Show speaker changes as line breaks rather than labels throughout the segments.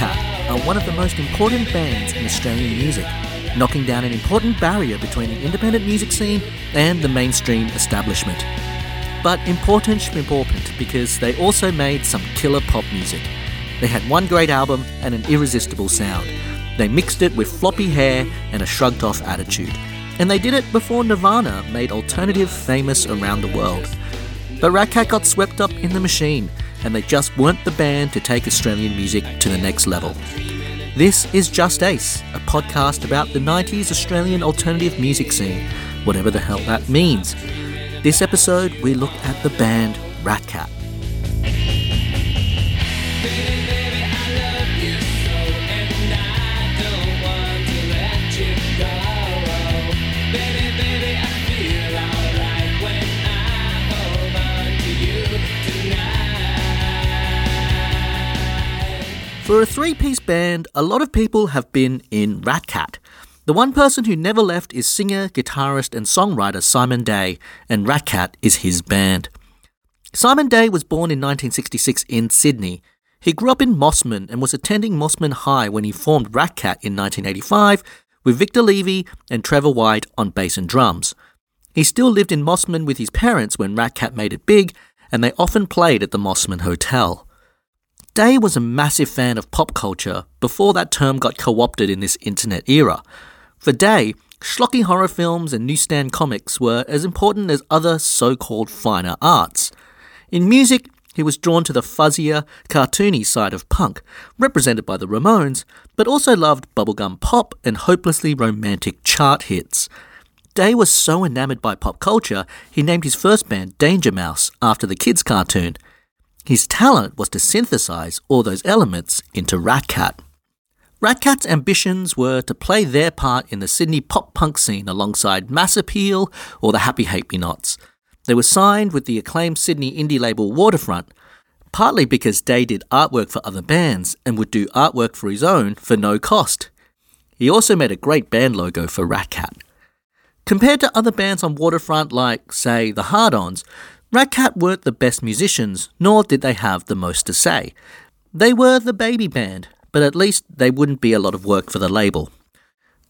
Cat are one of the most important bands in Australian music, knocking down an important barrier between the independent music scene and the mainstream establishment. But important important because they also made some killer pop music. They had one great album and an irresistible sound. They mixed it with floppy hair and a shrugged off attitude. And they did it before Nirvana made alternative famous around the world. But Ratcat got swept up in the machine, and they just weren't the band to take Australian music to the next level. This is Just Ace, a podcast about the 90s Australian alternative music scene, whatever the hell that means. This episode, we look at the band Ratcat. For a three piece band, a lot of people have been in Ratcat. The one person who never left is singer, guitarist, and songwriter Simon Day, and Ratcat is his band. Simon Day was born in 1966 in Sydney. He grew up in Mosman and was attending Mosman High when he formed Ratcat in 1985 with Victor Levy and Trevor White on bass and drums. He still lived in Mosman with his parents when Ratcat made it big, and they often played at the Mosman Hotel. Day was a massive fan of pop culture before that term got co opted in this internet era. For Day, schlocky horror films and newsstand comics were as important as other so called finer arts. In music, he was drawn to the fuzzier, cartoony side of punk, represented by the Ramones, but also loved bubblegum pop and hopelessly romantic chart hits. Day was so enamored by pop culture, he named his first band Danger Mouse after the kids' cartoon. His talent was to synthesize all those elements into Ratcat. Rat Cat's ambitions were to play their part in the Sydney pop punk scene alongside Mass Appeal or the Happy Hate Me Nots. They were signed with the acclaimed Sydney indie label Waterfront, partly because Day did artwork for other bands and would do artwork for his own for no cost. He also made a great band logo for Ratcat. Compared to other bands on Waterfront like, say, the Hard Ons, Ratcat weren't the best musicians, nor did they have the most to say. They were the baby band, but at least they wouldn't be a lot of work for the label.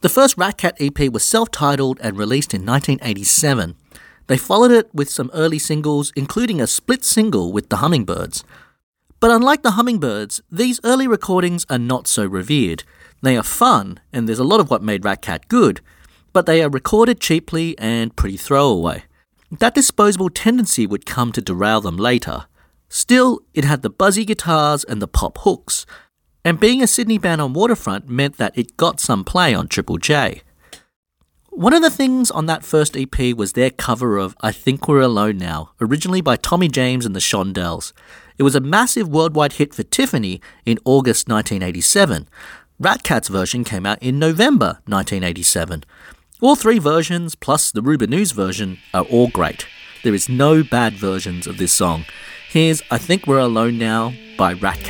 The first Ratcat EP was self titled and released in 1987. They followed it with some early singles, including a split single with the Hummingbirds. But unlike the Hummingbirds, these early recordings are not so revered. They are fun, and there's a lot of what made Ratcat good, but they are recorded cheaply and pretty throwaway. That disposable tendency would come to derail them later. Still, it had the buzzy guitars and the pop hooks, and being a Sydney band on Waterfront meant that it got some play on Triple J. One of the things on that first EP was their cover of I Think We're Alone Now, originally by Tommy James and the Shondells. It was a massive worldwide hit for Tiffany in August 1987. Ratcat's version came out in November 1987. All three versions, plus the Rubinoos version, are all great. There is no bad versions of this song. Here's I Think We're Alone Now by Rat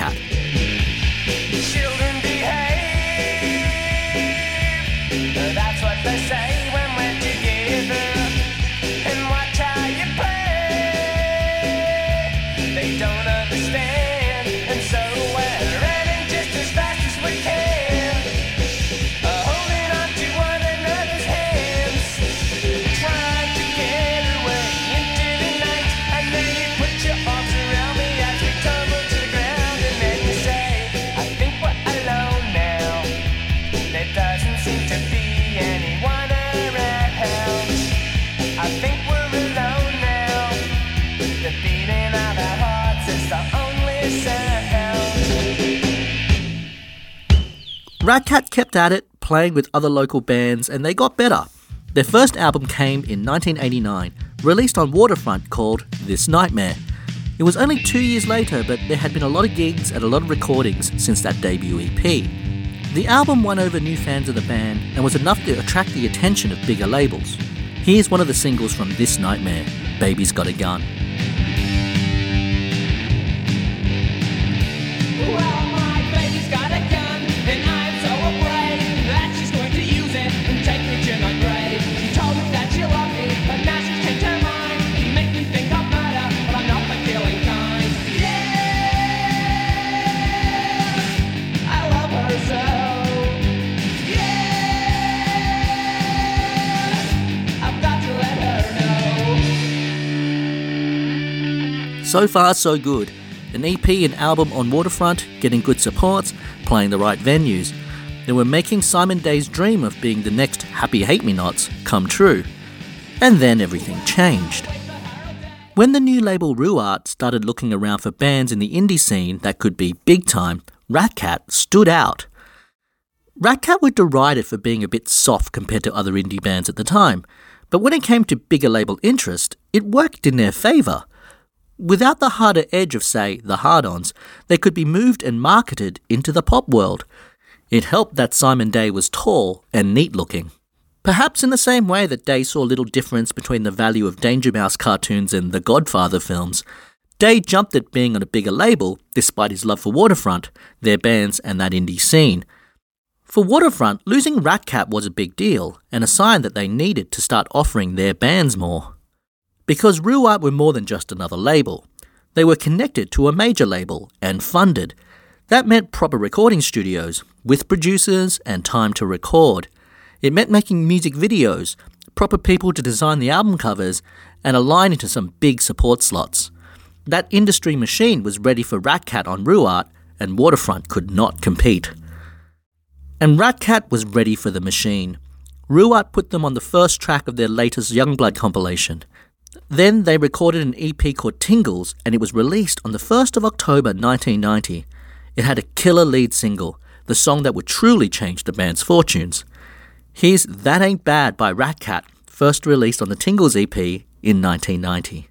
Ratcat kept at it, playing with other local bands, and they got better. Their first album came in 1989, released on Waterfront called This Nightmare. It was only two years later, but there had been a lot of gigs and a lot of recordings since that debut EP. The album won over new fans of the band and was enough to attract the attention of bigger labels. Here's one of the singles from This Nightmare Baby's Got a Gun.
So
far, so good. An EP and album on Waterfront, getting good supports, playing the right venues. They were making Simon Day's dream of being the next Happy Hate Me Nots come true. And then everything changed. When the new label rooArt started looking around for bands in the indie scene that could be big time, Ratcat stood out. Ratcat were derided for being a bit soft compared to other indie bands at the time, but when it came to bigger label interest, it worked in their favour. Without the harder edge of, say, the hard ons, they could be moved and marketed into the pop world. It helped that Simon Day was tall and neat looking. Perhaps in the same way that Day saw little difference between the value of Danger Mouse cartoons and the Godfather films, Day jumped at being on a bigger label despite his love for Waterfront, their bands, and that indie scene. For Waterfront, losing Ratcat was a big deal and a sign that they needed to start offering their bands more. Because rooArt were more than just another label. They were connected to a major label and funded. That meant proper recording studios, with producers and time to record. It meant making music videos, proper people to design the album covers, and align into some big support slots. That industry machine was ready for Ratcat on rooArt, and Waterfront could not compete. And Ratcat was ready for the machine. rooArt put them on the first track of their latest Youngblood compilation. Then they recorded an EP called Tingles and it was released on the 1st of October 1990. It had a killer lead single, the song that would truly change the band's fortunes. Here's That Ain't Bad by Ratcat, first released on the Tingles EP in 1990.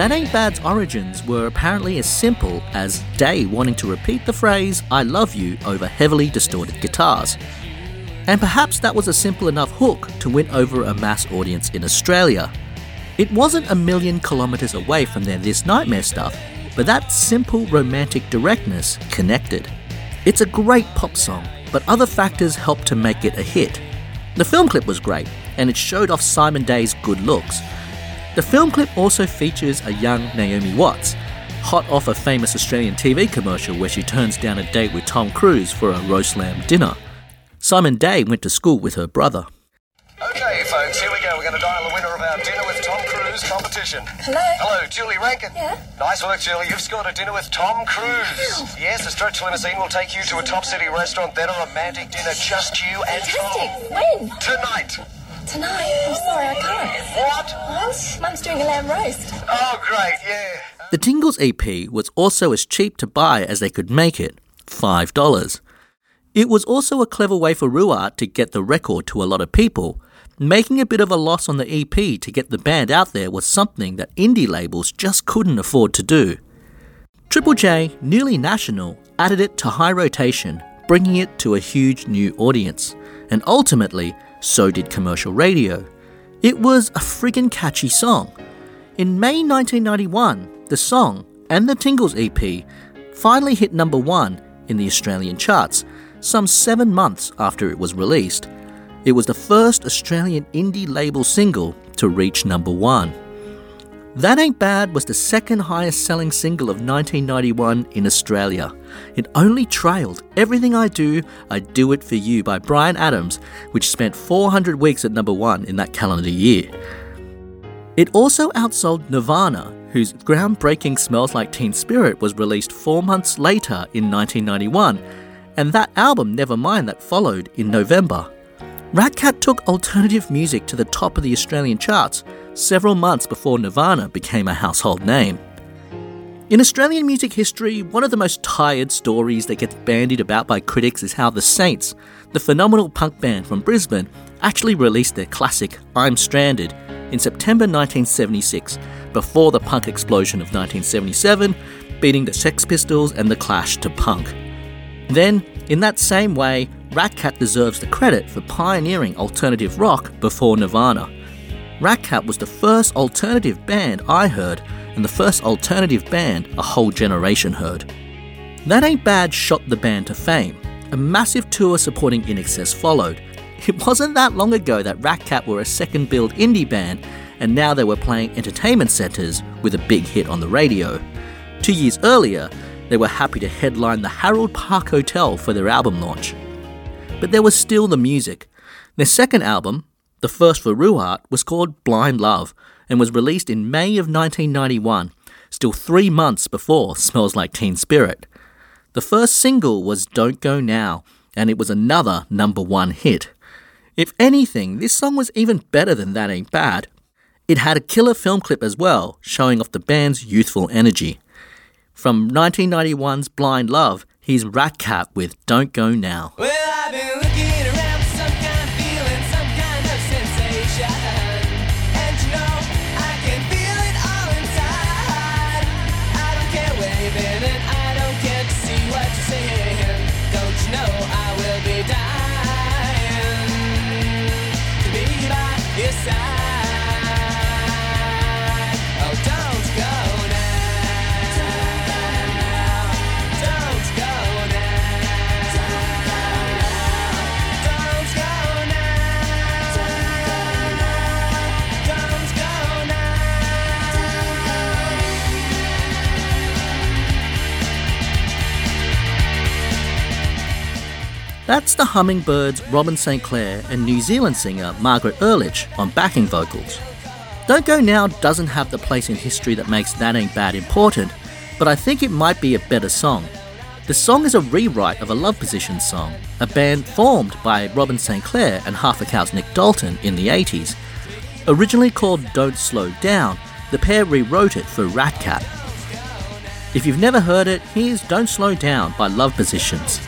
That
Ain't Bad's origins were apparently as simple as Day wanting to repeat the phrase, I love you, over heavily distorted guitars. And perhaps that was a simple enough hook to win over a mass audience in Australia. It wasn't a million kilometres away from their This Nightmare stuff, but that simple romantic directness connected. It's a great pop song, but other factors helped to make it a hit. The film clip was great, and it showed off Simon Day's good looks. The film clip also features a young Naomi Watts, hot off a famous Australian TV commercial where she turns down a date with Tom Cruise for a roast lamb dinner. Simon Day went to school with her brother.
Okay, folks, here we go. We're going to dial the winner of our Dinner with Tom Cruise competition.
Hello?
Hello, Julie Rankin.
Yeah?
Nice work, Julie. You've scored a dinner with Tom Cruise. Yes, a stretch limousine will take you to a top city restaurant, then a romantic dinner, just you and
Fantastic.
Tom.
When?
Tonight.
Tonight. I'm sorry, I can't.
What?
What? Mum's doing a lamb roast.
Oh, great, yeah.
The Tingles EP was also as cheap to buy as they could make it $5. It was also a clever way for rooArt to get the record to a lot of people. Making a bit of a loss on the EP to get the band out there was something that indie labels just couldn't afford to do. Triple J, newly national, added it to high rotation, bringing it to a huge new audience. And ultimately, so did commercial radio. It was a friggin' catchy song. In May 1991, the song and the Tingles EP finally hit number one in the Australian charts, some seven months after it was released. It was the first Australian indie label single to reach number one. That Ain't Bad was the second highest selling single of 1991 in Australia. It only trailed Everything I Do, I Do It For You by Bryan Adams, which spent 400 weeks at number one in that calendar year. It also outsold Nirvana, whose groundbreaking Smells Like Teen Spirit was released four months later in 1991, and that album Nevermind that followed in November. Ratcat took alternative music to the top of the Australian charts several months before Nirvana became a household name. In Australian music history, one of the most tired stories that gets bandied about by critics is how the Saints, the phenomenal punk band from Brisbane, actually released their classic I'm Stranded in September 1976, before the punk explosion of 1977, beating the Sex Pistols and the Clash to punk. Then, in that same way, Ratcat deserves the credit for pioneering alternative rock before Nirvana. Ratcat was the first alternative band I heard, and the first alternative band a whole generation heard. That Ain't Bad shot the band to fame. A massive tour supporting INXS followed. It wasn't that long ago that Ratcat were a second build indie band, and now they were playing entertainment centres with a big hit on the radio. Two years earlier, they were happy to headline the Harold Park Hotel for their album launch. But there was still the music. Their second album, the first for rooArt, was called Blind Love and was released in May of 1991, still three months before Smells Like Teen Spirit. The first single was Don't Go Now, and it was another number one hit. If anything, this song was even better than That Ain't Bad. It had a killer film clip as well, showing off the band's youthful energy. From 1991's Blind Love, here's Ratcat with Don't Go Now.
Well,
That's the Hummingbirds' Robyn St. Clare and New Zealand singer Margaret Urlich on backing vocals. Don't Go Now doesn't have the place in history that makes That Ain't Bad important, but I think it might be a better song. The song is a rewrite of a Love Position song, a band formed by Robyn St. Clare and Half a Cow's Nick Dalton in the 80s. Originally called Don't Slow Down, the pair rewrote it for Ratcat. If you've never heard it, here's Don't Slow Down by Love Positions.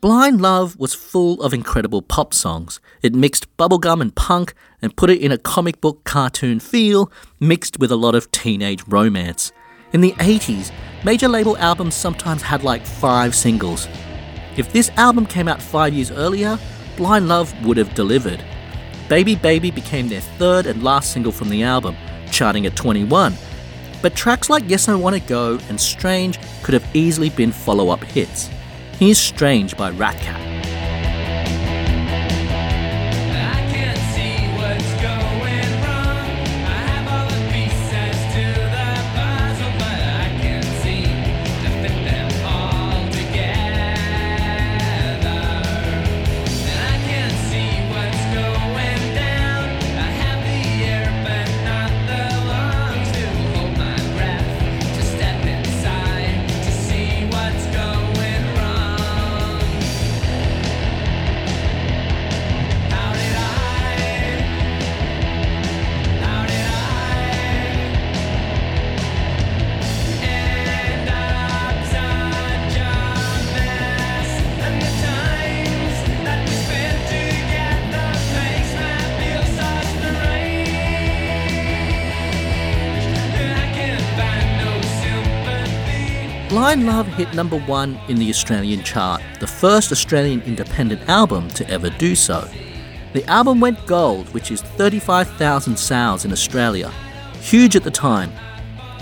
Blind Love was full of incredible pop songs. It mixed bubblegum and punk and put it in a comic book cartoon feel, mixed with a lot of teenage romance. In the 80s, major label albums sometimes had like five singles. If this album came out five years earlier, Blind Love would have delivered. Baby Baby became their third and last single from the album, charting at 21. But tracks like Yes I Wanna Go and Strange could have easily been follow up hits. Here's Strange by Ratcat. Blind Love hit number one in the Australian chart, the first Australian independent album to ever do so. The album went gold, which is 35,000 sales in Australia, huge at the time.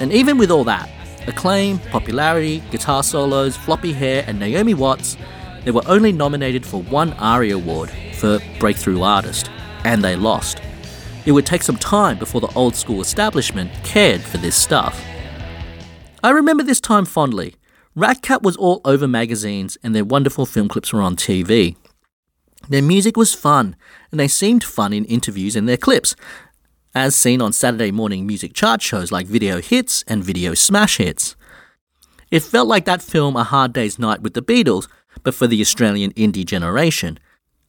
And even with all that, acclaim, popularity, guitar solos, floppy hair, and Naomi Watts, they were only nominated for one ARIA award for Breakthrough Artist, and they lost. It would take some time before the old school establishment cared for this stuff. I remember this time fondly. Ratcat was all over magazines, and their wonderful film clips were on TV. Their music was fun, and they seemed fun in interviews and their clips, as seen on Saturday morning music chart shows like Video Hits and Video Smash Hits. It felt like that film A Hard Day's Night with the Beatles, but for the Australian indie generation.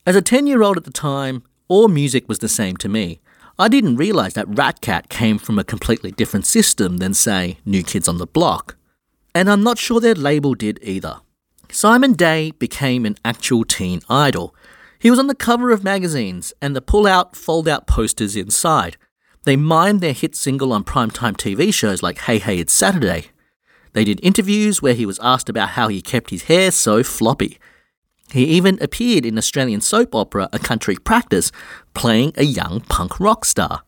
As a 10 year old at the time, all music was the same to me. I didn't realise that Ratcat came from a completely different system than, say, New Kids on the Block. And I'm not sure their label did either. Simon Day became an actual teen idol. He was on the cover of magazines and the pull out, fold out posters inside. They mimed their hit single on primetime TV shows like Hey Hey It's Saturday. They did interviews where he was asked about how he kept his hair so floppy. He even appeared in Australian soap opera A Country Practice, playing a young punk rock star.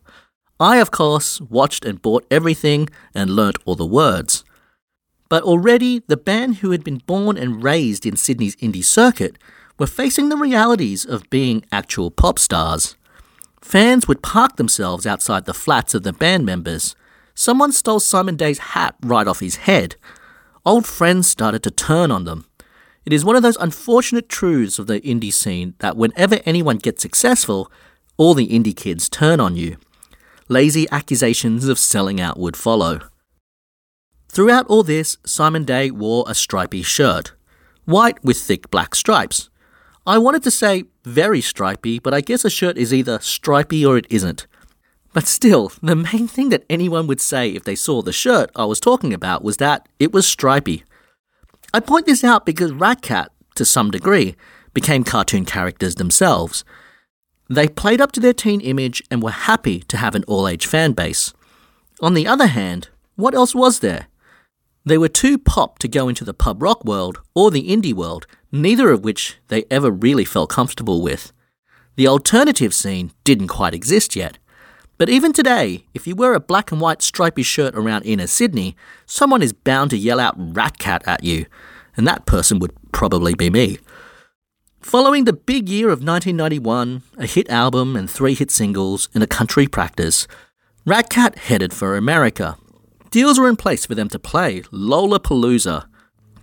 I, of course, watched and bought everything and learnt all the words. But already, the band who had been born and raised in Sydney's indie circuit were facing the realities of being actual pop stars. Fans would park themselves outside the flats of the band members. Someone stole Simon Day's hat right off his head. Old friends started to turn on them. It is one of those unfortunate truths of the indie scene that whenever anyone gets successful, all the indie kids turn on you. Lazy accusations of selling out would follow. Throughout all this, Simon Day wore a stripy shirt, white with thick black stripes. I wanted to say very stripy, but I guess a shirt is either stripy or it isn't. But still, the main thing that anyone would say if they saw the shirt I was talking about was that it was stripy. I point this out because Ratcat, to some degree, became cartoon characters themselves. They played up to their teen image and were happy to have an all age fan base. On the other hand, what else was there? They were too pop to go into the pub rock world or the indie world, neither of which they ever really felt comfortable with. The alternative scene didn't quite exist yet. But even today, if you wear a black and white stripy shirt around inner Sydney, someone is bound to yell out rat cat at you, and that person would probably be me. Following the big year of 1991, a hit album and three hit singles, and a country practice, Ratcat headed for America. Deals were in place for them to play Lollapalooza,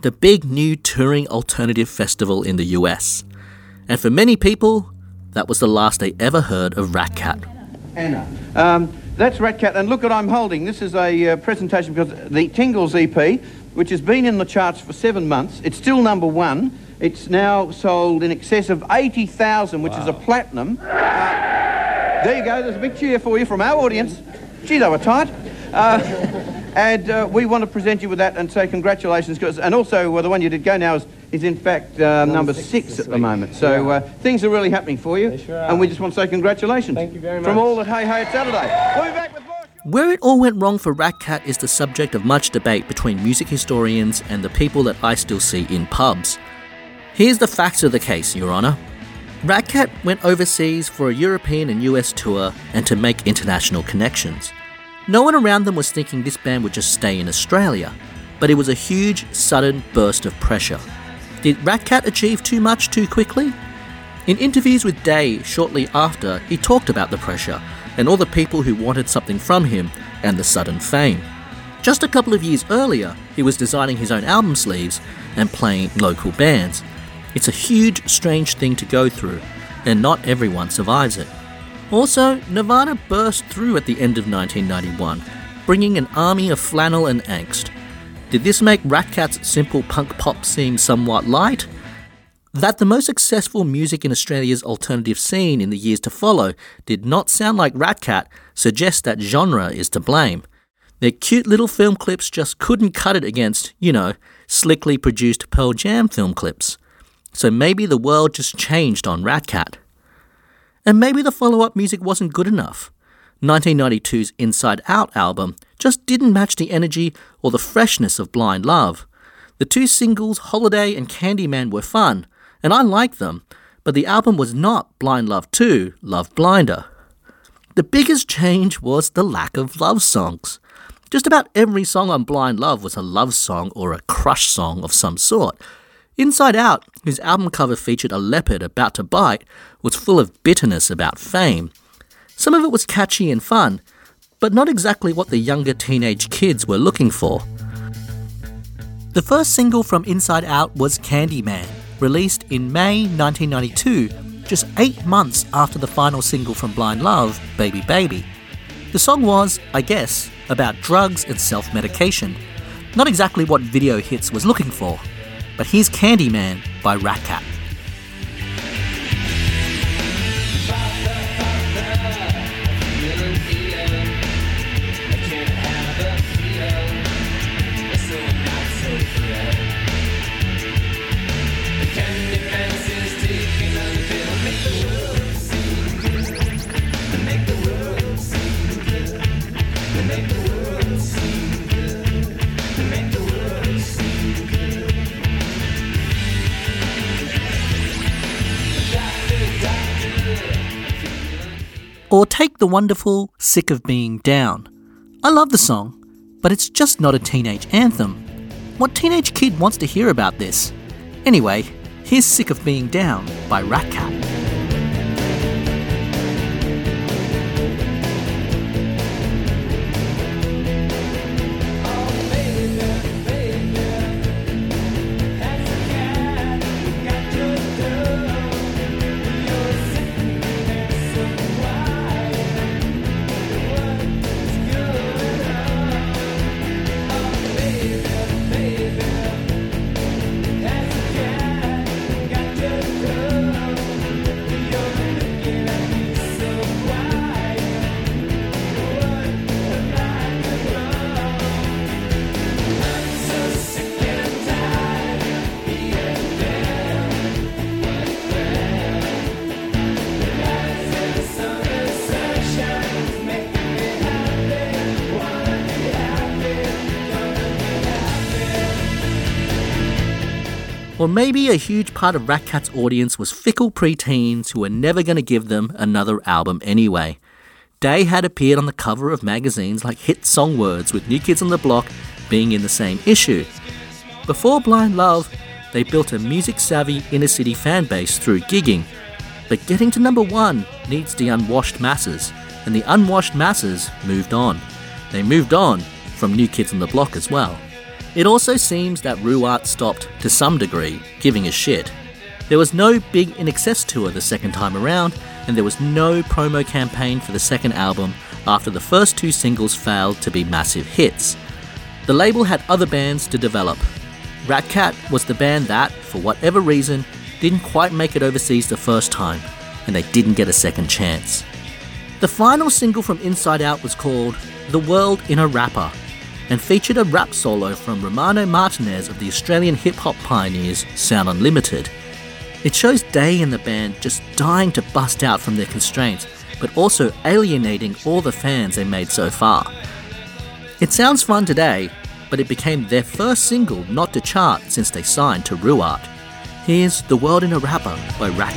the big new touring alternative festival in the US. And for many people, that was the last they ever heard of Ratcat.
Anna. Um, that's Ratcat, and look what I'm holding. This is a uh, presentation because the Tingles EP, which has been in the charts for seven months, it's still number one. It's now sold in excess of 80,000, which is a platinum. Uh, there you go, there's a big cheer for you from our audience. Gee, they were tight. Uh, and uh, we want to present you with that and say congratulations. 'cause- and also, uh, the one you did go now is, is in fact uh, number, six, at the moment. So uh, things are really happening for you. And we just want to say congratulations. Thank you very much. From all at Hey Hey It's Saturday. We'll be back with more.
Where it all went wrong for Ratcat is the subject of much debate between music historians and the people that I still see in pubs. Here's the facts of the case, Your Honour. Ratcat went overseas for a European and US tour and to make international connections. No one around them was thinking this band would just stay in Australia, but it was a huge, sudden burst of pressure. Did Ratcat achieve too much too quickly? In interviews with Day shortly after, he talked about the pressure and all the people who wanted something from him and the sudden fame. Just a couple of years earlier, he was designing his own album sleeves and playing local bands. It's a huge, strange thing to go through, and not everyone survives it. Also, Nirvana burst through at the end of 1991, bringing an army of flannel and angst. Did this make Ratcat's simple punk pop seem somewhat light? That the most successful music in Australia's alternative scene in the years to follow did not sound like Ratcat suggests that genre is to blame. Their cute little film clips just couldn't cut it against, you know, slickly produced Pearl Jam film clips. So maybe the world just changed on Ratcat. And maybe the follow up music wasn't good enough. 1992's Inside Out album just didn't match the energy or the freshness of Blind Love. The two singles, Holiday and Candyman, were fun, and I liked them, but the album was not Blind Love 2, Love Blinder. The biggest change was the lack of love songs. Just about every song on Blind Love was a love song or a crush song of some sort. Inside Out, whose album cover featured a leopard about to bite, was full of bitterness about fame. Some of it was catchy and fun, but not exactly what the younger teenage kids were looking for. The first single from Inside Out was Candyman, released in May 1992, just eight months after the final single from Blind Love, Baby Baby. The song was, I guess, about drugs and self medication. Not exactly what Video Hits was looking for. But here's Candyman by Rat take the wonderful Sick of Being Down. I love the song, but it's just not a teenage anthem. What teenage kid wants to hear about this? Anyway, here's Sick of Being Down by Rat Or maybe a huge part of Ratcat's audience was fickle preteens who were never going to give them another album anyway. Day had appeared on the cover of magazines like Hit Song Words, with New Kids on the Block being in the same issue. Before Blind Love, they built a music savvy inner city fan base through gigging. But getting to number one needs the unwashed masses, and the unwashed masses moved on. They moved on from New Kids on the Block as well. It also seems that rooArt stopped, to some degree, giving a shit. There was no big INXS tour the second time around, and there was no promo campaign for the second album after the first two singles failed to be massive hits. The label had other bands to develop. Ratcat was the band that, for whatever reason, didn't quite make it overseas the first time, and they didn't get a second chance. The final single from Inside Out was called The World in a Rapper and featured a rap solo from Rosano Martinez of the Australian hip hop pioneers Sound Unlimited. It shows Day and the band just dying to bust out from their constraints, but also alienating all the fans they made so far. It sounds fun today, but it became their first single not to chart since they signed to rooArt. Here's The World in a Rapper by Rat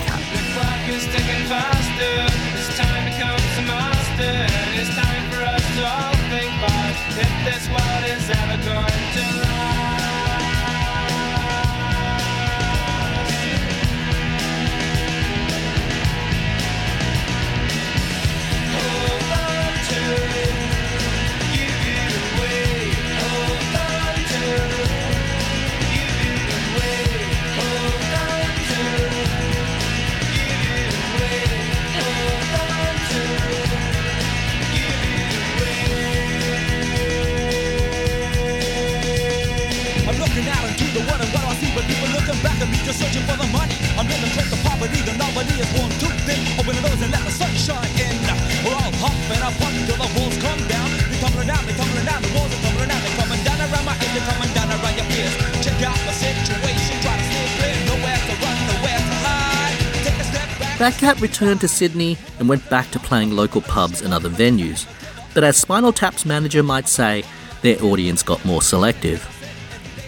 step back.
Ratcat returned to Sydney and went back to playing local pubs and other venues. But as Spinal Tap's manager might say, their audience got more selective.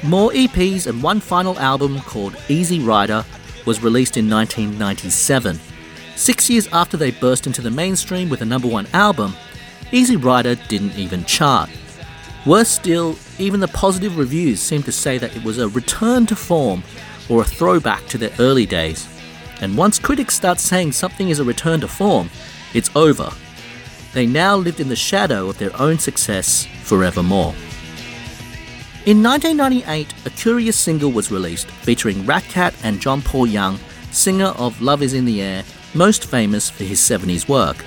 More EPs and one final album called Easy Rider was released in 1997. Six years after they burst into the mainstream with a number one album, Easy Rider didn't even chart. Worse still, even the positive reviews seemed to say that it was a return to form or a throwback to their early days. And once critics start saying something is a return to form, it's over. They now lived in the shadow of their own success forevermore. In 1998, a curious single was released featuring Ratcat and John Paul Young, singer of Love Is in the Air, most famous for his 70s work.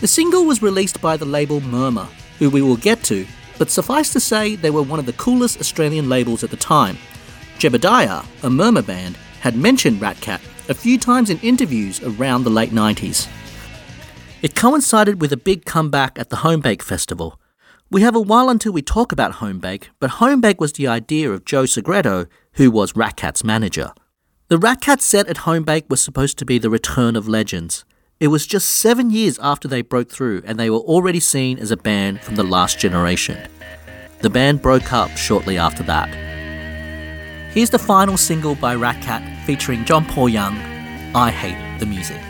The single was released by the label Murmur, who we will get to, but suffice to say they were one of the coolest Australian labels at the time. Jebediah, a Murmur band, had mentioned Ratcat a few times in interviews around the late 90s. It coincided with a big comeback at the Homebake Festival. We have a while until we talk about Homebake, but Homebake was the idea of Joe Segreto, who was Ratcat's manager. The Ratcat set at Homebake was supposed to be the return of legends. It was just seven years after they broke through, and they were already seen as a band from the last generation. The band broke up shortly after that. Here's the final single by Ratcat featuring John Paul Young I Hate the Music.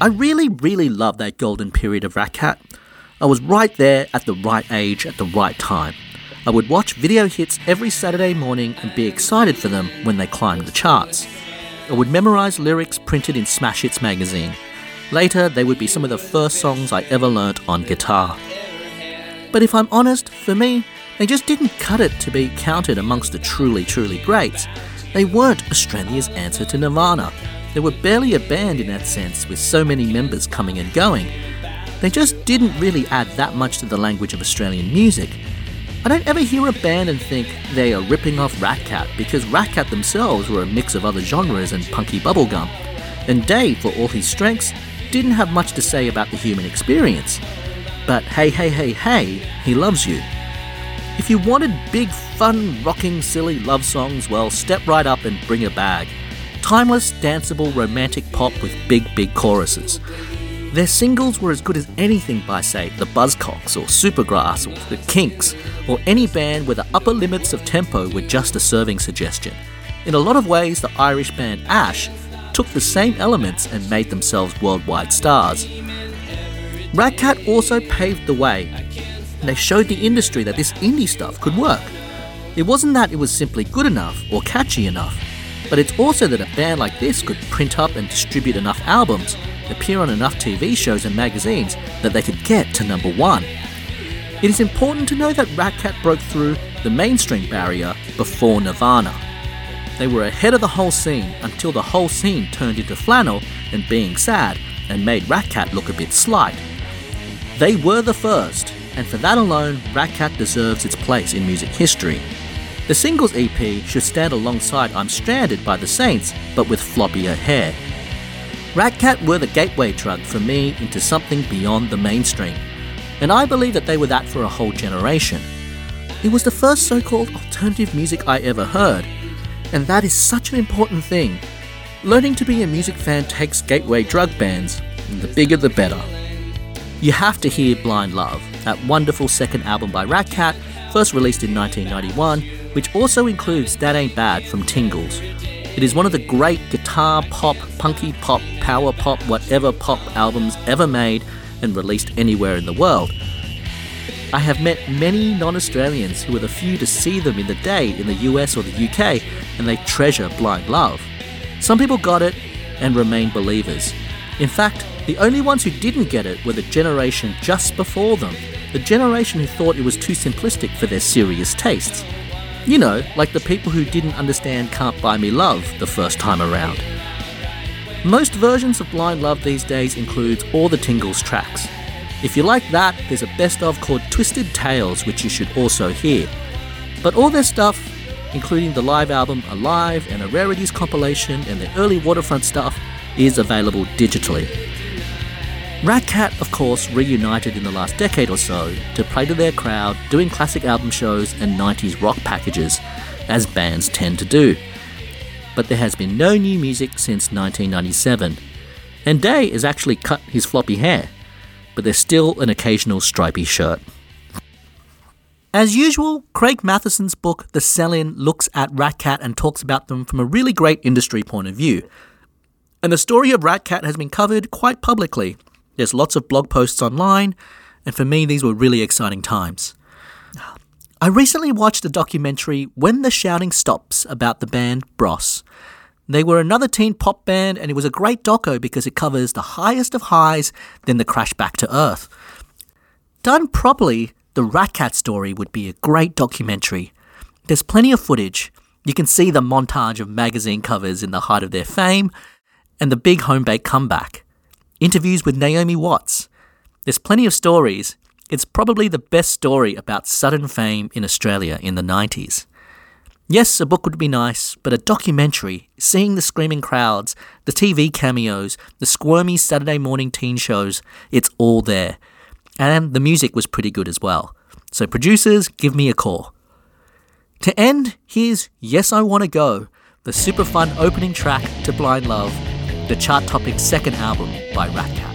I really, really love that golden period of Ratcat. I was right there at the right age at the right time. I would watch video hits every Saturday morning and be excited for them when they climbed the charts. I would memorize lyrics printed in Smash Hits magazine. Later, they would be some of the first songs I ever learnt on guitar. But if I'm honest, for me, they just didn't cut it to be counted amongst the truly, truly greats. They weren't Australia's answer to Nirvana. They were barely a band in that sense, with so many members coming and going. They just didn't really add that much to the language of Australian music. I don't ever hear a band and think they are ripping off Ratcat because Ratcat themselves were a mix of other genres and punky bubblegum. And Day, for all his strengths, didn't have much to say about the human experience. But hey, hey, hey, hey, he loves you. If you wanted big, fun, rocking, silly love songs, well, step right up and bring a bag. Timeless, danceable, romantic pop with big, big choruses. Their singles were as good as anything by, say, the Buzzcocks or Supergrass or the Kinks, or any band where the upper limits of tempo were just a serving suggestion. In a lot of ways, the Irish band Ash took the same elements and made themselves worldwide stars. Ratcat also paved the way. They showed the industry that this indie stuff could work. It wasn't that it was simply good enough or catchy enough, but it's also that a band like this could print up and distribute enough albums, appear on enough TV shows and magazines that they could get to number one. It is important to know that Ratcat broke through the mainstream barrier before Nirvana. They were ahead of the whole scene until the whole scene turned into flannel and being sad and made Ratcat look a bit slight. They were the first, and for that alone, Ratcat deserves its place in music history. The singles EP should stand alongside I'm Stranded by the Saints, but with floppier hair. Ratcat were the gateway drug for me into something beyond the mainstream, and I believe that they were that for a whole generation. It was the first so called alternative music I ever heard, and that is such an important thing. Learning to be a music fan takes gateway drug bands, and the bigger the better. You have to hear Blind Love, that wonderful second album by Ratcat, first released in 1991, which also includes That Ain't Bad from Tingles. It is one of the great guitar pop, punky pop, power pop, whatever pop albums ever made and released anywhere in the world. I have met many non Australians who were the few to see them in the day in the US or the UK, and they treasure Blind Love. Some people got it and remain believers. In fact, the only ones who didn't get it were the generation just before them, the generation who thought it was too simplistic for their serious tastes. You know, like the people who didn't understand Can't Buy Me Love the first time around. Most versions of Blind Love these days includes all the Tingles tracks. If you like that, there's a best of called Twisted Tales, which you should also hear. But all their stuff, including the live album Alive and a rarities compilation and the early waterfront stuff, is available digitally. Ratcat, of course, reunited in the last decade or so to play to their crowd, doing classic album shows and 90s rock packages, as bands tend to do. But there has been no new music since 1997. And Day has actually cut his floppy hair, but there's still an occasional stripy shirt. As usual, Craig Mathieson's book, The Sell In, looks at Ratcat and talks about them from a really great industry point of view. And the story of Ratcat has been covered quite publicly. There's lots of blog posts online, and for me, these were really exciting times. I recently watched a documentary, When the Shouting Stops, about the band Bros. They were another teen pop band, and it was a great doco because it covers the highest of highs, then the crash back to earth. Done properly, the Ratcat story would be a great documentary. There's plenty of footage. You can see the montage of magazine covers in the height of their fame, and the big Homebake comeback. Interviews with Naomi Watts. There's plenty of stories. It's probably the best story about sudden fame in Australia in the 90s. Yes, a book would be nice, but a documentary, seeing the screaming crowds, the TV cameos, the squirmy Saturday morning teen shows, it's all there. And the music was pretty good as well. So, producers, give me a call. To end, here's Yes I Wanna Go, the super fun opening track to Blind Love, the chart topping second album by
Ratcat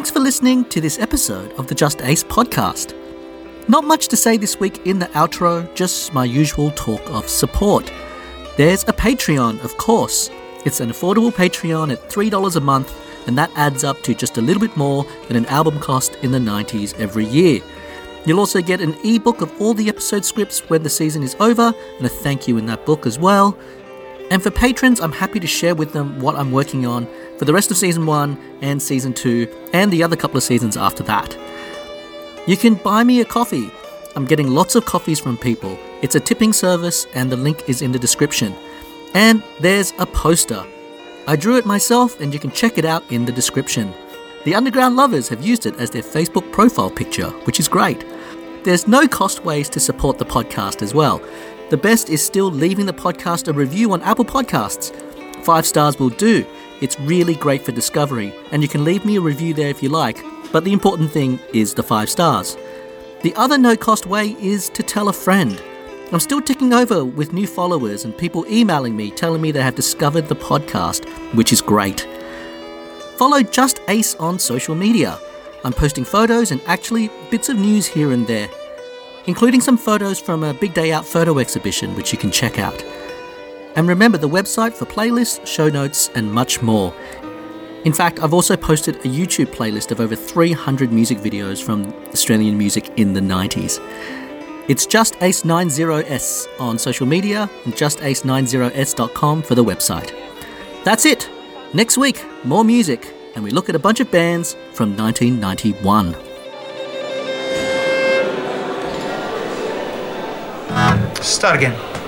Thanks for listening to this episode of the Just Ace podcast. Not much to say this week in the outro, just my usual talk of support. There's a Patreon, of course. It's an affordable Patreon at $3 a month, and that adds up to just a little bit more than an album cost in the 90s every year. You'll also get an ebook of all the episode scripts when the season is over, and a thank you in that book as well. And for patrons, I'm happy to share with them what I'm working on for the rest of season one and season two, and the other couple of seasons after that. You can buy me a coffee. I'm getting lots of coffees from people. It's a tipping service, and the link is in the description. And there's a poster. I drew it myself, and you can check it out in the description. The Underground Lovers have used it as their Facebook profile picture, which is great. There's no cost ways to support the podcast as well. The best is still leaving the podcast a review on Apple Podcasts. Five stars will do. It's really great for discovery, and you can leave me a review there if you like, but the important thing is the five stars. The other no cost way is to tell a friend. I'm still ticking over with new followers and people emailing me telling me they have discovered the podcast, which is great. Follow Just Ace on social media. I'm posting photos and actually bits of news here and there, including some photos from a Big Day Out photo exhibition, which you can check out. And remember the website for playlists, show notes, and much more. In fact, I've also posted a YouTube playlist of over 300 music videos from Australian music in the 90s. It's just Ace90s on social media and justace90s.com for the website. That's it. Next week, more music, and we look at a bunch of bands from 1991.
Start again.